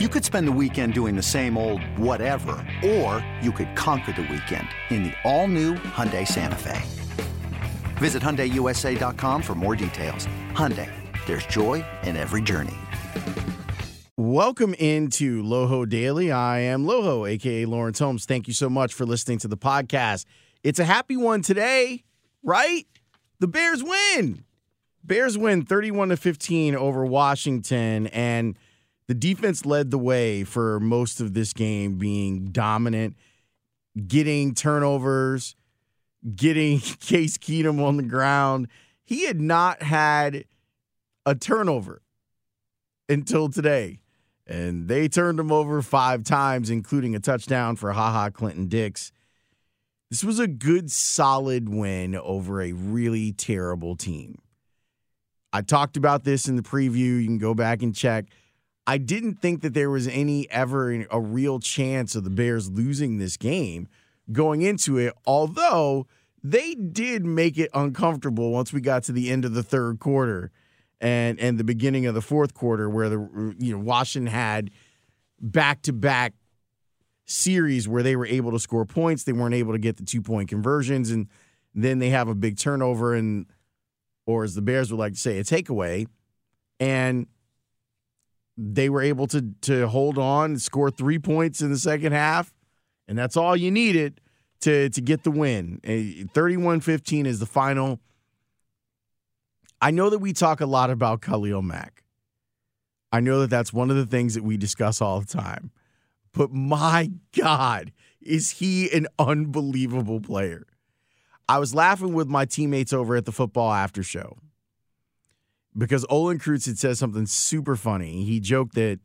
You could spend the weekend doing the same old whatever, or you could conquer the weekend in the all-new Hyundai Santa Fe. Visit HyundaiUSA.com for more details. Hyundai, there's joy in every journey. Welcome into Loho Daily. I am Loho, aka Lawrence Holmes. Thank you so much for listening to the podcast. It's a happy one today, right? The Bears win. Bears win 31 to 15 over Washington and the defense led the way for most of this game, being dominant, getting turnovers, getting Case Keenum on the ground. He had not had a turnover until today. And they turned him over five times, including a touchdown for HaHa Clinton Dix. This was a good, solid win over a really terrible team. I talked about this in the preview. You can go back and check. I didn't think that there was any ever a real chance of the Bears losing this game going into it, although they did make it uncomfortable once we got to the end of the third quarter and and the beginning of the fourth quarter where the you know Washington had back-to-back series where they were able to score points, they weren't able to get the two-point conversions and then they have a big turnover and or as the Bears would like to say, a takeaway. And they were able to to hold on, score three points in the second half, and that's all you needed to to get the win. 31-15 is the final. I know that we talk a lot about Khalil Mack. I know that that's one of the things that we discuss all the time. But my God, is he an unbelievable player? I was laughing with my teammates over at the football after show because Olin Kreutz had said something super funny. He joked that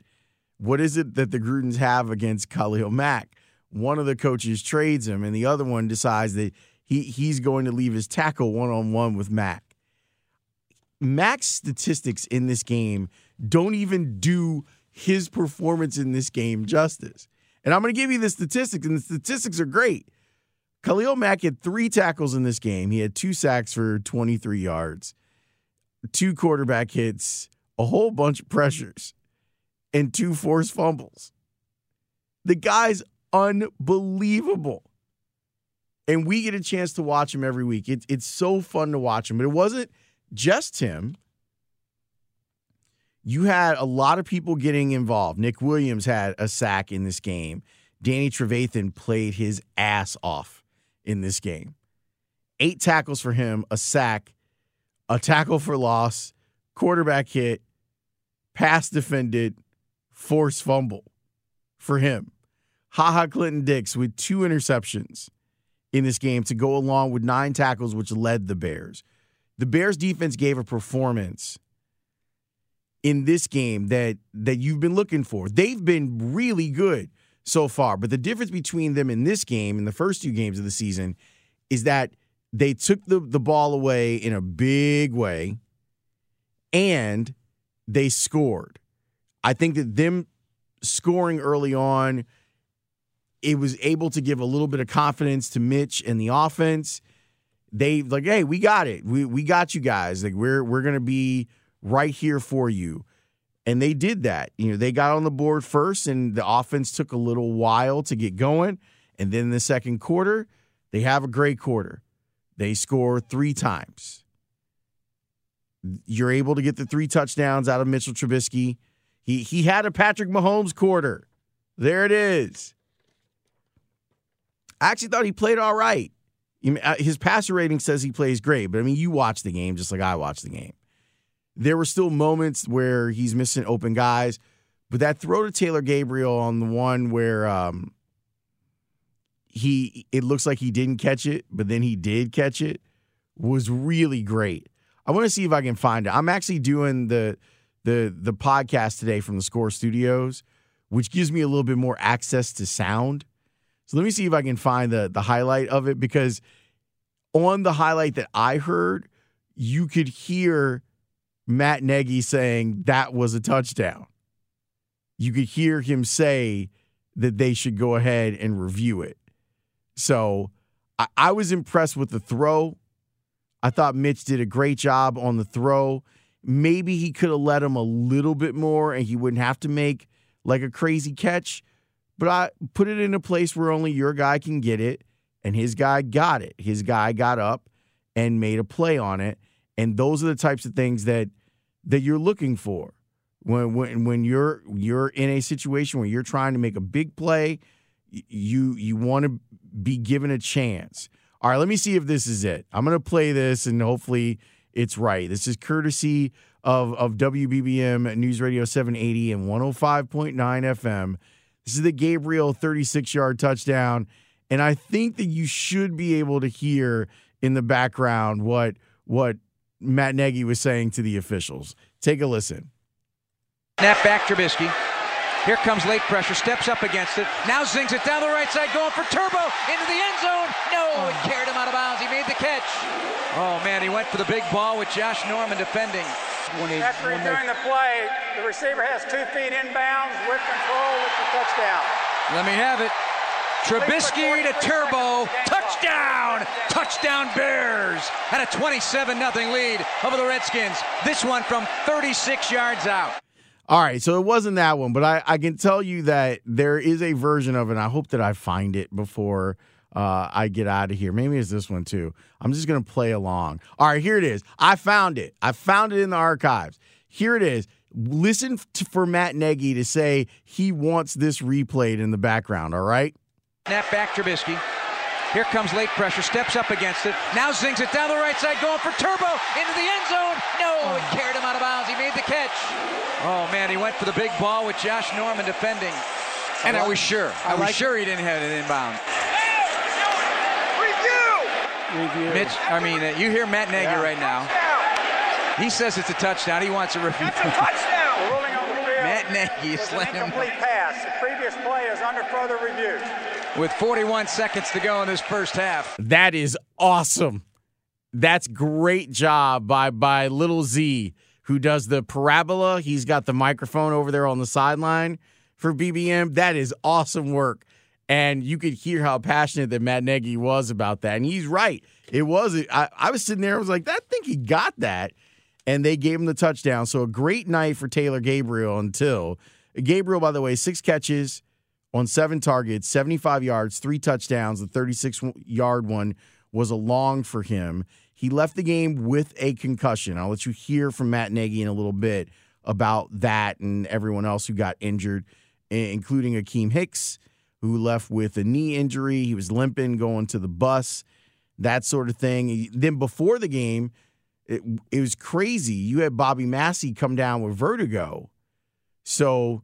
what is it that the Grudens have against Khalil Mack? One of the coaches trades him, and the other one decides that he he's going to leave his tackle one on one with Mack. Mack's statistics in this game don't even do his performance in this game justice. And I'm going to give you the statistics, and the statistics are great. Khalil Mack had three tackles in this game. He had two sacks for 23 yards two quarterback hits, a whole bunch of pressures, and two forced fumbles. The guy's unbelievable. And we get a chance to watch him every week. It's it's so fun to watch him. But it wasn't just him. You had a lot of people getting involved. Nick Williams had a sack in this game. Danny Trevathan played his ass off in this game. Eight tackles for him, a sack, a tackle for loss, quarterback hit, pass defended, forced fumble for him. HaHa Clinton Dix with two interceptions in this game to go along with nine tackles, which led the Bears. The Bears defense gave a performance in this game that that you've been looking for. They've been really good so far, but the difference between them in this game and the first two games of the season is that they took the, the ball away in a big way and they scored. I think that them scoring early on, it was able to give a little bit of confidence to Mitch and the offense. They like, hey, we got it. We we got you guys. Like we're we're gonna be right here for you. And they did that. You know, they got on the board first, and the offense took a little while to get going. And then in the second quarter, they have a great quarter. They score three times. You're able to get the three touchdowns out of Mitchell Trubisky. He he had a Patrick Mahomes quarter. There it is. I actually thought he played all right. Uh, his passer rating says he plays great, but I mean, you watch the game just like I watched the game. There were still moments where he's missing open guys, but that throw to Taylor Gabriel on the one where um, he it looks like he didn't catch it, but then he did catch it was really great. I want to see if I can find it. I'm actually doing the the the podcast today from the Score Studios, which gives me a little bit more access to sound. So let me see if I can find the the highlight of it because on the highlight that I heard, you could hear Matt Nagy saying that was a touchdown. You could hear him say that they should go ahead and review it. So I, I was impressed with the throw. I thought Mitch did a great job on the throw. Maybe he could have let him a little bit more and he wouldn't have to make like a crazy catch, but I put it in a place where only your guy can get it, and his guy got it. His guy got up and made a play on it, and those are the types of things that that you're looking for when when when you're you're in a situation where you're trying to make a big play. You you want to be given a chance. All right, let me see if this is it. I'm going to play this and hopefully it's right. This is courtesy of, of WBBM News Radio 780 and 105.9 FM. This is the Gabriel 36 yard touchdown. And I think that you should be able to hear in the background what what Matt Nagy was saying to the officials. Take a listen. Snap back Trubisky. Here comes late pressure, steps up against it. Now zings it down the right side, going for Turbo into the end zone. No, it oh. carried him out of bounds. He made the catch. Oh man, he went for the big ball with Josh Norman defending. When he, After when doing the play, the receiver has two feet inbounds with control with the touchdown. Let me have it. Trubisky to Turbo, touchdown! Touchdown Bears! Had a 27 0 lead over the Redskins. This one from 36 yards out. All right, so it wasn't that one, but I, I can tell you that there is a version of it. I hope that I find it before uh, I get out of here. Maybe it's this one too. I'm just going to play along. All right, here it is. I found it. I found it in the archives. Here it is. Listen to, for Matt Nagy to say he wants this replayed in the background, all right? Snap back Trubisky. Here comes late pressure, steps up against it. Now zings it down the right side, going for Turbo into the end zone. No, it carried him out of bounds. He made the catch. Oh man, he went for the big ball with Josh Norman defending. And I, was sure. I, was sure he didn't have it inbound. Review. Review. Mitch, I mean, uh, you hear Matt Nagy Yeah. right now. He says it's a touchdown. He wants a review. That's a touchdown. The ruling on the field Matt Nagy is an slammed incomplete pass. The previous play is under further review. with 41 seconds to go in this first half. That is awesome. That's great job by by Little Z who does the parabola. He's got the microphone over there on the sideline for BBM. That is awesome work. And you could hear how passionate that Matt Nagy was about that. And he's right. It was I, I was sitting there, I was like, I think he got that. And they gave him the touchdown. So a great night for Taylor Gabriel until Gabriel, by the way, six catches on seven targets, 75 yards, three touchdowns. The 36 yard one was a long for him. He left the game with a concussion. I'll let you hear from Matt Nagy in a little bit about that and everyone else who got injured, including Akiem Hicks, who left with a knee injury. He was limping going to the bus, that sort of thing. Then before the game, it, it was crazy. You had Bobby Massey come down with vertigo. So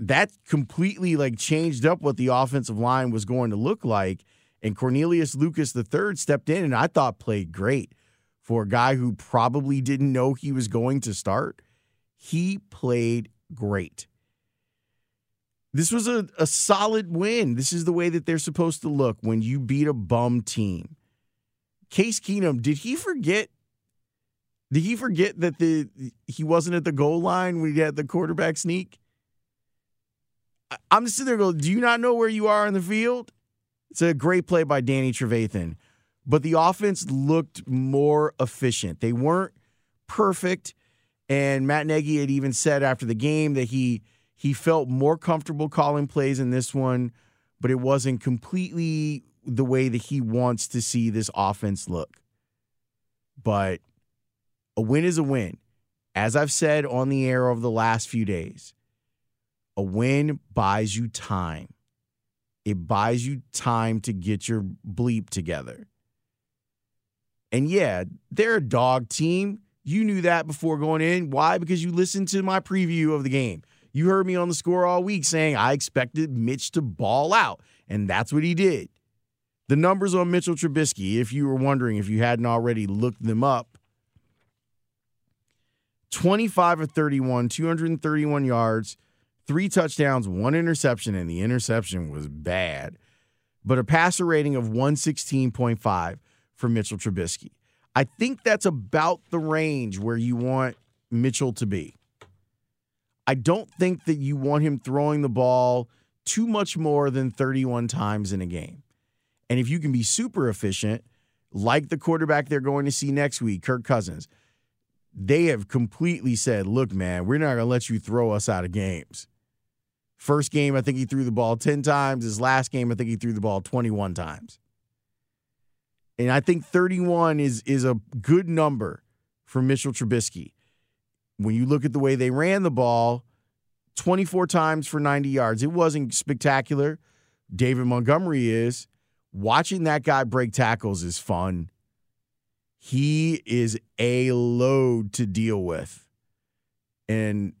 that completely like changed up what the offensive line was going to look like. And Cornelius Lucas III stepped in and I thought played great for a guy who probably didn't know he was going to start. He played great. This was a, a solid win. This is the way that they're supposed to look when you beat a bum team. Case Keenum, did he forget? Did he forget that the he wasn't at the goal line when he had the quarterback sneak? I'm just sitting there going, do you not know where you are in the field? It's a great play by Danny Trevathan. But the offense looked more efficient. They weren't perfect. And Matt Nagy had even said after the game that he he felt more comfortable calling plays in this one, but it wasn't completely the way that he wants to see this offense look. But a win is a win. As I've said on the air over the last few days, a win buys you time. It buys you time to get your bleep together. And yeah, they're a dog team. You knew that before going in. Why? Because you listened to my preview of the game. You heard me on the score all week saying I expected Mitch to ball out, and that's what he did. The numbers on Mitchell Trubisky, if you were wondering if you hadn't already looked them up 25 of 31, 231 yards, three touchdowns, one interception, and the interception was bad. But a passer rating of 116.5 for Mitchell Trubisky. I think that's about the range where you want Mitchell to be. I don't think that you want him throwing the ball too much more than 31 times in a game. And if you can be super efficient, like the quarterback they're going to see next week, Kirk Cousins, they have completely said, look, man, we're not going to let you throw us out of games. First game, I think he threw the ball 10 times. His last game, I think he threw the ball 21 times. And I think 31 is is a good number for Mitchell Trubisky. When you look at the way they ran the ball, 24 times for 90 yards. It wasn't spectacular. David Montgomery is. Watching that guy break tackles is fun. He is a load to deal with. And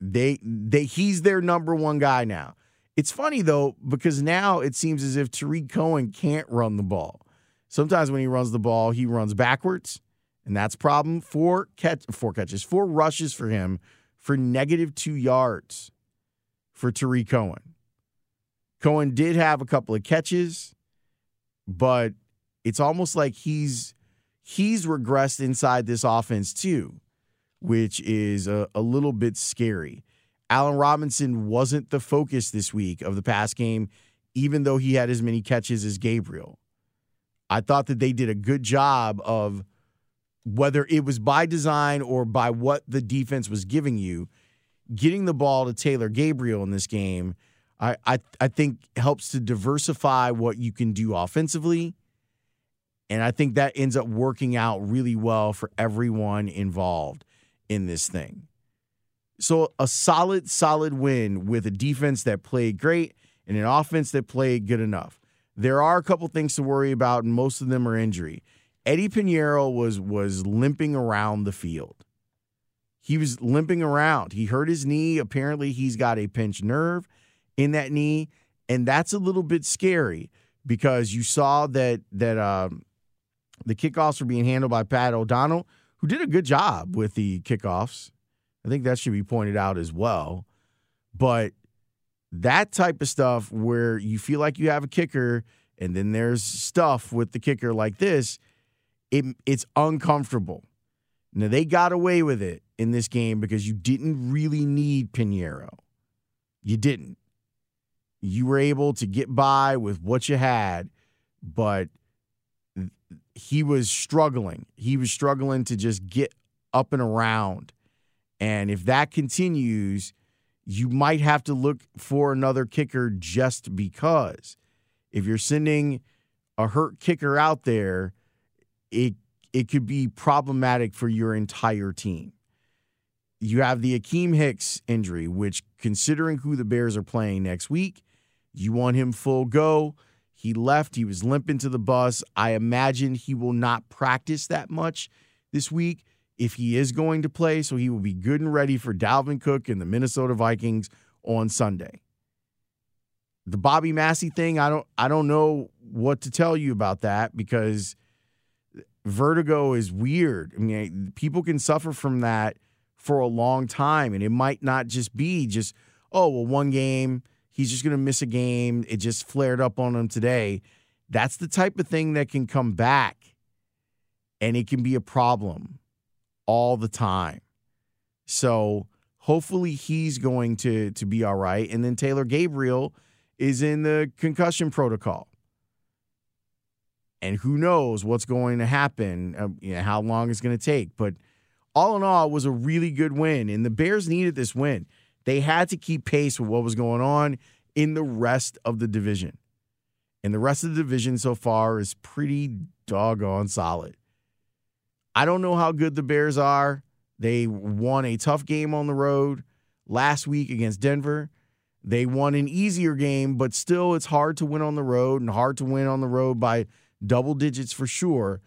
they they he's their number one guy now. It's funny though because now it seems as if Tarik Cohen can't run the ball. Sometimes when he runs the ball, he runs backwards, and that's problem. Four catch, four catches, four rushes for him for negative two yards for Tarik Cohen. Cohen did have a couple of catches, but it's almost like he's he's regressed inside this offense too, which is a, a little bit scary. Allen Robinson wasn't the focus this week of the pass game, even though he had as many catches as Gabriel. I thought that they did a good job of whether it was by design or by what the defense was giving you, getting the ball to Taylor Gabriel in this game, I, I, I think helps to diversify what you can do offensively. And I think that ends up working out really well for everyone involved in this thing. So, a solid, solid win with a defense that played great and an offense that played good enough. There are a couple things to worry about, and most of them are injury. Eddie Piñeiro was was limping around the field. He was limping around. He hurt his knee. Apparently, he's got a pinched nerve in that knee, and that's a little bit scary because you saw that that um, the kickoffs were being handled by Pat O'Donnell, who did a good job with the kickoffs. I think that should be pointed out as well. But that type of stuff where you feel like you have a kicker and then there's stuff with the kicker like this, it, it's uncomfortable. Now, they got away with it in this game because you didn't really need Piñeiro. You didn't. You were able to get by with what you had, but he was struggling. He was struggling to just get up and around. And if that continues, you might have to look for another kicker just because. If you're sending a hurt kicker out there, it it could be problematic for your entire team. You have the Akiem Hicks injury, which considering who the Bears are playing next week, you want him full go. He left, he was limping to the bus. I imagine he will not practice that much this week if he is going to play, so he will be good and ready for Dalvin Cook and the Minnesota Vikings on Sunday. The Bobby Massey thing, I don't I don't know what to tell you about that because vertigo is weird. I mean, people can suffer from that for a long time and it might not just be just oh, well one game, he's just going to miss a game, it just flared up on him today. That's the type of thing that can come back and it can be a problem all the time. So hopefully he's going to to be all right. And then Taylor Gabriel is in the concussion protocol. And who knows what's going to happen, uh, you know, how long it's going to take. But all in all, it was a really good win. And the Bears needed this win. They had to keep pace with what was going on in the rest of the division. And the rest of the division so far is pretty doggone solid. I don't know how good the Bears are. They won a tough game on the road last week against Denver. They won an easier game, but still, it's hard to win on the road and hard to win on the road by double digits for sure.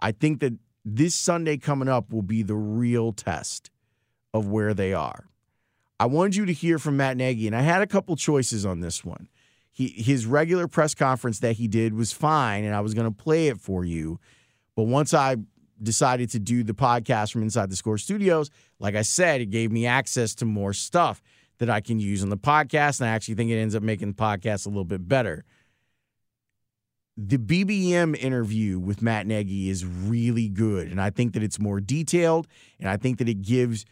I think that this Sunday coming up will be the real test of where they are. I wanted you to hear from Matt Nagy, and I had a couple choices on this one. He, his regular press conference that he did was fine, and I was going to play it for you. But once I decided to do the podcast from inside the score studios like i said it gave me access to more stuff that i can use on the podcast and i actually think it ends up making the podcast a little bit better the bbm interview with matt nagy is really good and i think that it's more detailed and i think that it gives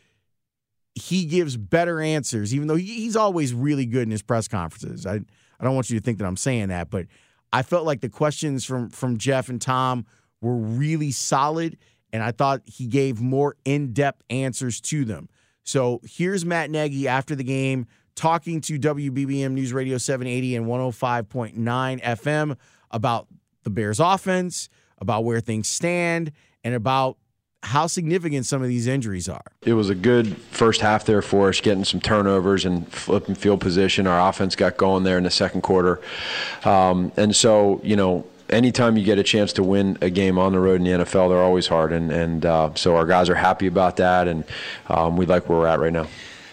he gives better answers even though he's always really good in his press conferences i, I don't want you to think that i'm saying that but i felt like the questions from from jeff and tom were really solid, and I thought he gave more in depth answers to them. So here's Matt Nagy after the game talking to WBBM News Radio 780 and 105.9 FM about the Bears offense, about where things stand, and about how significant some of these injuries are. It was a good first half there for us, getting some turnovers and flipping field position. Our offense got going there in the second quarter. Um, and so, you know, anytime you get a chance to win a game on the road in the NFL, they're always hard. And, and uh, so our guys are happy about that, and um, we like where we're at right now.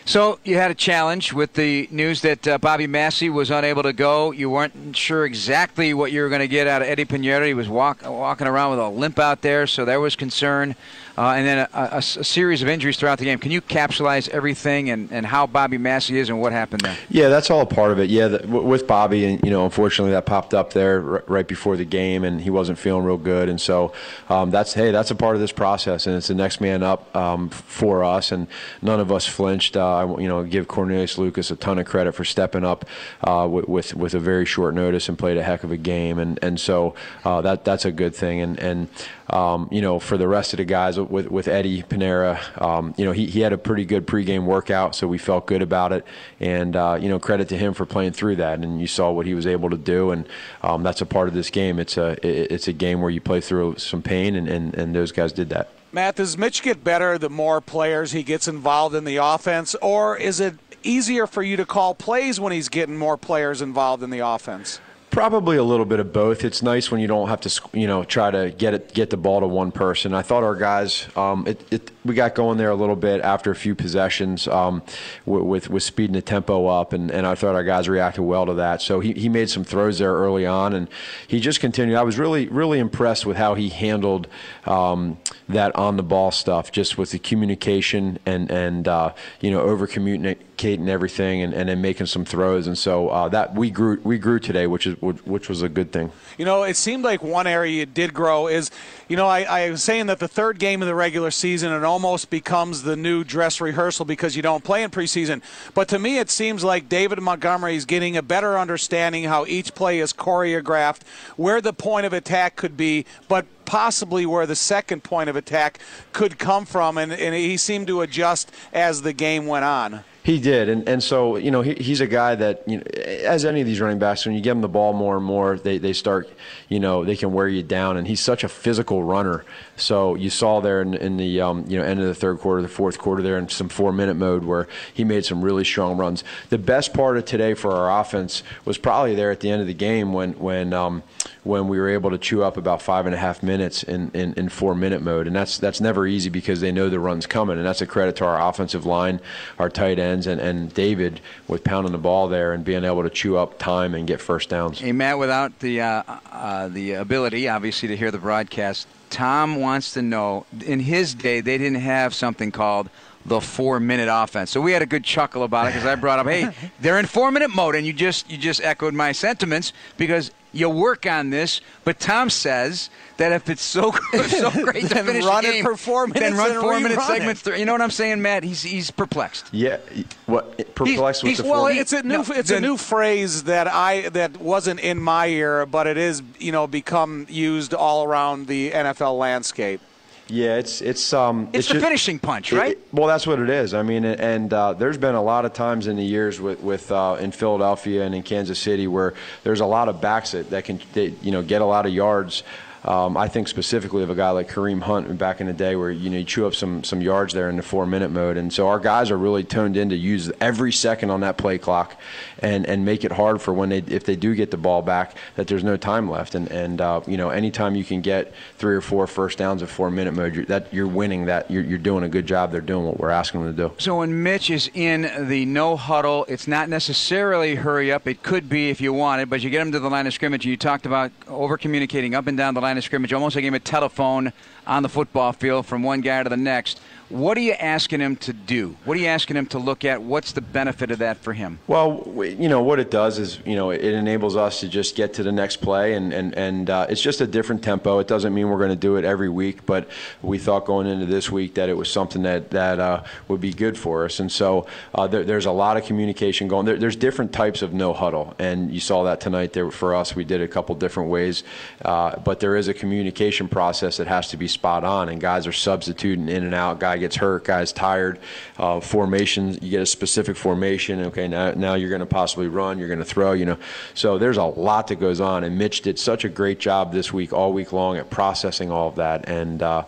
So you had a challenge with the news that uh, Bobby Massey was unable to go. You weren't sure exactly what you were going to get out of Eddie Piñeiro. He was walk, walking around with a limp out there, so there was concern uh, and then a, a, a, series of injuries throughout the game. Can you capsulize everything and, and how Bobby Massey is and what happened there? Yeah, that's all a part of it. Yeah, the, with Bobby, and you know, unfortunately, that popped up there r- right before the game, and he wasn't feeling real good, and so um, that's hey, that's a part of this process, and it's the next man up um, for us, and none of us flinched. Uh, I, you know, give Cornelius Lucas a ton of credit for stepping up uh, with, with, with a very short notice and played a heck of a game, and and so uh, that that's a good thing, and and um, you know, for the rest of the guys with, with Eddie Piñeiro, um, you know, he, he had a pretty good pregame workout, so we felt good about it. And, uh, you know, credit to him for playing through that. And you saw what he was able to do, and um, that's a part of this game. It's a, it's a game where you play through some pain, and, and, and those guys did that. Matt, does Mitch get better the more players he gets involved in the offense, or is it easier for you to call plays when he's getting more players involved in the offense? Probably a little bit of both. It's nice when you don't have to, you know, try to get it, get the ball to one person. I thought our guys, um, it, it, we got going there a little bit after a few possessions um, with, with speeding the tempo up, and, and I thought our guys reacted well to that. So he, he made some throws there early on, and he just continued. I was really really impressed with how he handled um, that on the ball stuff, just with the communication and and uh, you know over communicating everything, and, and then making some throws, and so uh, that we grew we grew today, which is which was a good thing. You know, it seemed like one area you did grow is, you know, I, I was saying that the third game of the regular season it almost becomes the new dress rehearsal because you don't play in preseason. But to me, it seems like David Montgomery is getting a better understanding how each play is choreographed, where the point of attack could be, but possibly where the second point of attack could come from, and, and he seemed to adjust as the game went on. He did, and and so you know he, he's a guy that you know, as any of these running backs, when you give him the ball more and more, they they start you know they can wear you down, and he's such a physical runner. So you saw there in, in the um, you know end of the third quarter, the fourth quarter there in some four minute mode where he made some really strong runs. The best part of today for our offense was probably there at the end of the game when when um, when we were able to chew up about five and a half minutes in, in, in four minute mode, and that's that's never easy because they know the run's coming, and that's a credit to our offensive line, our tight ends and, and David with pounding the ball there and being able to chew up time and get first downs. Hey, Matt, without the, uh, uh, the ability, obviously, to hear the broadcast, Tom wants to know in his day, they didn't have something called the four minute offense. So we had a good chuckle about it because I brought up, hey, they're in four minute mode, and you just you just echoed my sentiments because you work on this. But Tom says that if it's so so great to finish run the game, it for four minutes, then run four minute segments. Through. You know what I'm saying, Matt? He's he's perplexed. Yeah, what perplexed with he's- the Well, four. it's a new No, it's then- a new phrase that I that wasn't in my era, but it is you know become used all around the NFL landscape. Yeah, it's it's um It's the just- finishing punch, right? it- well, that's what it is. I mean, and uh, there's been a lot of times in the years with with uh, in Philadelphia and in Kansas City where there's a lot of backs that, that can that, you know get a lot of yards. Um, I think specifically of a guy like Kareem Hunt back in the day, where you know you chew up some some yards there in the four minute mode, and so our guys are really toned in to use every second on that play clock, and and make it hard for when they if they do get the ball back that there's no time left, and and uh, you know anytime you can get three or four first downs at four minute mode, you're, that you're winning. That you're, you're doing a good job. They're doing what we're asking them to do. So when Mitch is in the no huddle, it's not necessarily hurry up. It could be if you want it, but you get him to the line of scrimmage. You talked about over communicating up and down the line of scrimmage, almost like a game of telephone on the football field from one guy to the next. What are you asking him to do? What are you asking him to look at? What's the benefit of that for him? Well, you know what it does is you know it enables us to just get to the next play, and and and uh, it's just a different tempo. It doesn't mean we're going to do it every week, but we thought going into this week that it was something that that uh, would be good for us. And so uh, there, there's a lot of communication going. There, there's different types of no huddle, and you saw that tonight. There for us, we did a couple different ways, uh, but there is a communication process that has to be spot on, and guys are substituting in and out. Guy gets hurt, guy's tired. Uh, formations, you get a specific formation. Okay, now now you're going to possibly run, you're going to throw. You know, so there's a lot that goes on, and Mitch did such a great job this week, all week long, at processing all of that. And uh,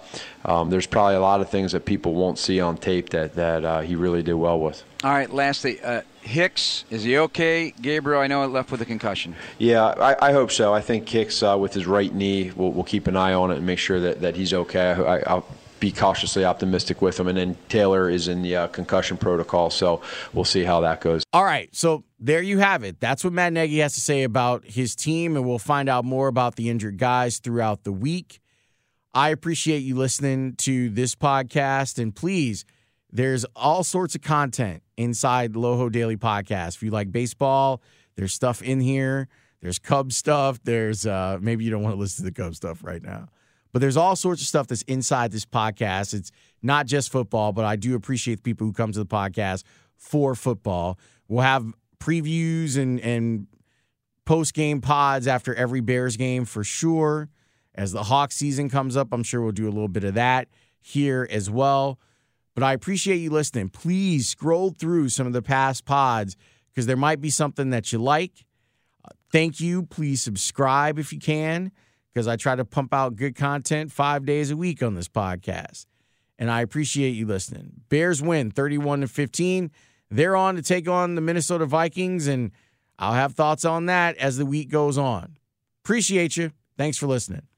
um, there's probably a lot of things that people won't see on tape that that uh, he really did well with. All right, lastly, uh, Hicks, is he okay? Gabriel, I know it left with a concussion. Yeah, I, I hope so. I think Hicks uh, with his right knee, we'll, we'll, keep an eye on it and make sure that, that he's okay. I, will be cautiously optimistic with him. And then Taylor is in the uh, concussion protocol, so we'll see how that goes. All right, so there you have it. That's what Matt Nagy has to say about his team, and we'll find out more about the injured guys throughout the week. I appreciate you listening to this podcast, and please – there's all sorts of content inside Loho Daily Podcast. If you like baseball, there's stuff in here. There's Cub stuff. There's uh, maybe you don't want to listen to the Cub stuff right now, but there's all sorts of stuff that's inside this podcast. It's not just football, but I do appreciate the people who come to the podcast for football. We'll have previews and and post game pods after every Bears game for sure. As the Hawk season comes up, I'm sure we'll do a little bit of that here as well. But I appreciate you listening. Please scroll through some of the past pods because there might be something that you like. Uh, thank you. Please subscribe if you can because I try to pump out good content five days a week on this podcast. And I appreciate you listening. Bears win 31 to 15. They're on to take on the Minnesota Vikings, and I'll have thoughts on that as the week goes on. Appreciate you. Thanks for listening.